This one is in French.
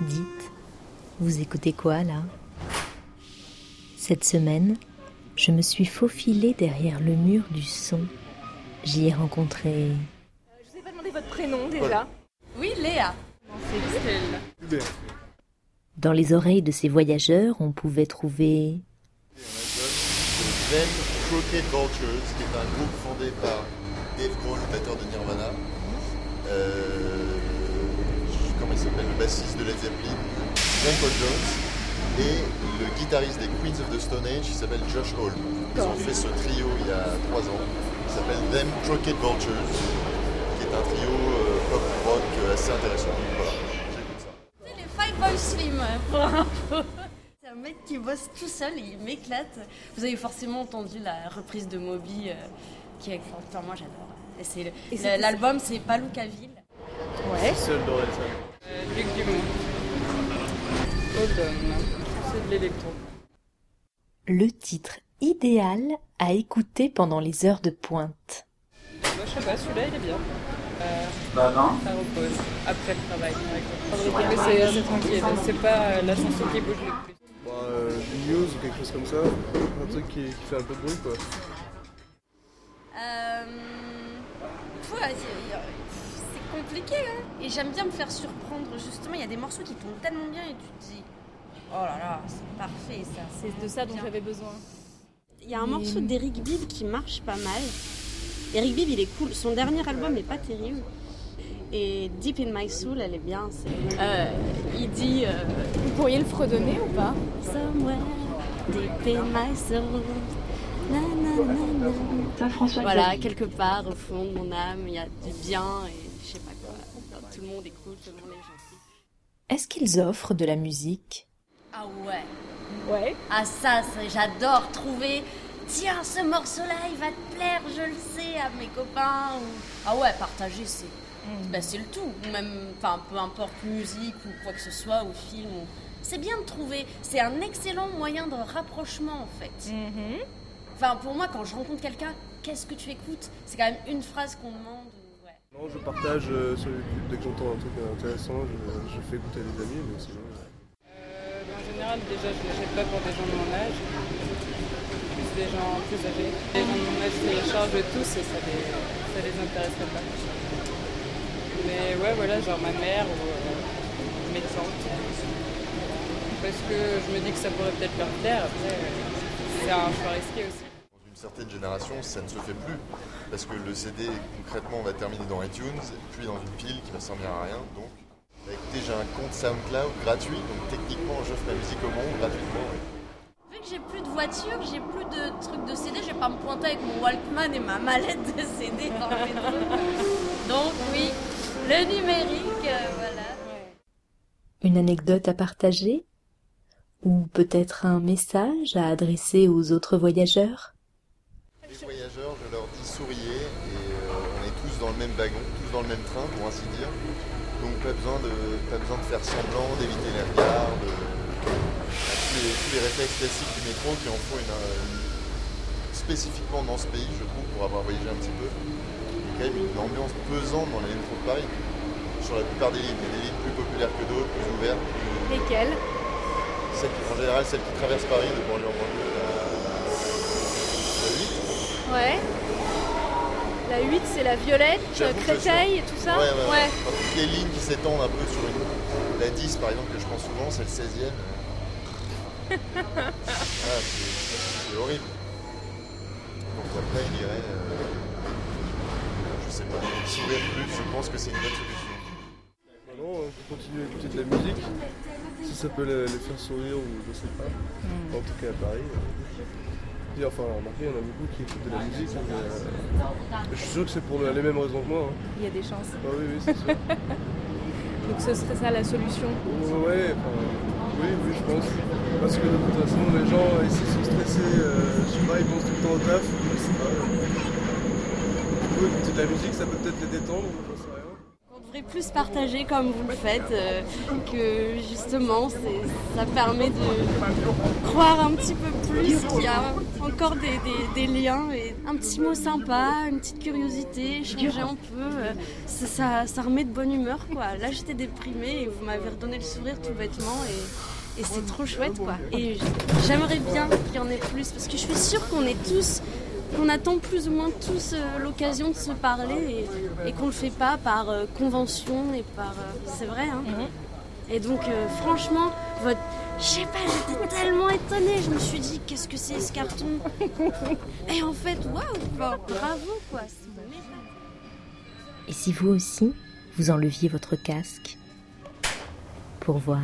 Dites, vous écoutez quoi là? Cette semaine, je me suis faufilée derrière le mur du son. J'y ai rencontré. Je vous ai pas demandé votre prénom déjà. Oui, Léa. Dans les oreilles de ces voyageurs, on pouvait trouver Crooked Vultures, qui est un groupe fondé par Dave Grohl, le batteur de Nirvana. Euh, comment il s'appelle Le bassiste de Led Zeppelin, John Paul Jones. Et le guitariste des Queens of the Stone Age, qui s'appelle Josh Hall. Ils ont fait ce trio il y a trois ans, qui s'appelle Them Crooked Vultures, qui est un trio euh, pop rock euh, assez intéressant. Voilà, j'écoute ça. C'est les Five Boys Slim, pour info. C'est un mec qui bosse tout seul et il m'éclate. Vous avez forcément entendu la reprise de Moby, euh, qui est. Enfin, moi j'adore. L'album c'est Paloukaville. Ouais. Seul dans Hold on. C'est de l'électro. le titre idéal à écouter pendant les heures de pointe. Moi, je sais pas, celui-là, il est bien. Euh, ça repose après le travail. Mais c'est tranquille, c'est pas euh, la chanson qui bouge le plus. Bah, euh, du news ou quelque chose comme ça. Un truc qui, qui fait un peu de bruit quoi. Euh, ouais, compliqué, hein. Et j'aime bien me faire surprendre, justement. Il y a des morceaux qui tombent tellement bien et tu te dis, oh là là, c'est parfait ça. C'est de ça dont j'avais besoin. Il y a un morceau d'Eric Bibb qui marche pas mal. Eric Bibb, il est cool. Son dernier album est pas terrible. Et Deep in My Soul, elle est bien. C'est Euh, il dit, euh, vous pourriez le fredonner ou pas? Somewhere deep in my soul. Na, na, na, na. Voilà, quelque part au fond de mon âme, il y a du bien et je sais pas quoi. Tout le monde est cool, tout le monde est gentil. Est-ce qu'ils offrent de la musique? Ah ouais. Ouais. Ah ça, ça, j'adore trouver. Tiens, ce morceau-là, il va te plaire, je le sais, à mes copains. Ou... Ah ouais, partager, c'est bah, c'est le tout. Ou même, enfin, peu importe musique ou quoi que ce soit, ou film. ou- C'est bien de trouver. C'est un excellent moyen de rapprochement en fait. Enfin, pour moi, quand je rencontre quelqu'un, qu'est-ce que tu écoutes? C'est quand même une phrase qu'on demande. Non, je partage euh, sur YouTube dès que j'entends un truc intéressant, je, fais écouter à des amis, mais sinon. Euh, en général, déjà, je ne l'achète pas pour des gens de mon âge. Plus des gens plus âgés. Les gens de mon âge téléchargent tous et ça les, les intéresserait pas. Mais ouais, voilà, genre ma mère ou euh, mes tantes. Parce que je me dis que ça pourrait peut-être leur plaire. Après, euh, c'est un choix risqué aussi. Dans une certaine génération, ça ne se fait plus. Parce que le CD, concrètement, va terminer dans iTunes, puis dans une pile qui va servir à rien. Donc, bah, écoutez, j'ai un compte SoundCloud gratuit, donc techniquement, j'offre ma musique au monde gratuitement. Vu que j'ai plus de voiture, j'ai plus de trucs de CD, je vais pas me pointer avec mon Walkman et ma mallette de CD dans le métro. Donc oui, le numérique, euh, voilà. Une anecdote à partager? Ou peut-être un message à adresser aux autres voyageurs? Les voyageurs, je leur dis souriez, et euh, on est tous dans le même wagon, tous dans le même train, pour ainsi dire. Donc pas besoin de, pas besoin de faire semblant, d'éviter les regards, de, tous, les, tous les réflexes classiques du métro qui en font une, spécifiquement dans ce pays, je trouve, pour avoir voyagé un petit peu. Il y a quand même une ambiance pesante dans les métros de Paris. Sur la plupart des lignes, il y a des lignes plus populaires que d'autres, plus ouvertes, qui- en général celles qui traversent Paris de banlieue en banlieue, la, la 8. Ouais. La 8, c'est la Violette, Créteil et tout ça Ouais, ouais, ouais. Enfin, toutes les lignes qui s'étendent un peu sur une. La 10 par exemple, que je prends souvent, c'est le 16 e ah, c'est horrible. Donc après, je dirais. euh, je sais pas, sourire plus, je pense que c'est une bonne solution. Bah non, on peut continuer à écouter de la musique. Si ça peut les, les faire sourire ou je sais pas. En tout cas à Paris. euh. Enfin, remarquez, il y en a beaucoup qui écoutent de la musique. mais, euh, je suis sûr que c'est pour les mêmes raisons que moi. hein. Il y a des chances. Ah oui, oui, c'est sûr. Donc ce serait ça la solution. Ouais, enfin, oui, oui, je pense. Parce que de toute façon, les gens, euh, s'ils sont stressés, euh, je sais pas, ils pensent tout le temps au taf, je sais pas. Du coup, écouter de la musique, ça peut peut-être les détendre, sais. Plus partager comme vous le faites, euh, que justement ça permet de croire un petit peu plus qu'il y a encore des, liens et un petit mot sympa, une petite curiosité, changer un peu, euh, ça, ça, remet de bonne humeur quoi. Là j'étais déprimée et vous m'avez redonné le sourire tout bêtement et c'est trop chouette quoi. Et j'aimerais bien qu'il y en ait plus parce que je suis sûre qu'on est tous qu'on attend plus ou moins tous euh, l'occasion de se parler et, qu'on ne le fait pas par euh, convention et par. Euh, c'est vrai, hein mhm. Et donc, franchement, votre. Je sais pas, j'étais tellement étonnée. Je me suis dit, qu'est-ce que c'est ce carton? Et en fait, waouh, bravo quoi. Et si vous aussi, vous enleviez votre casque pour voir?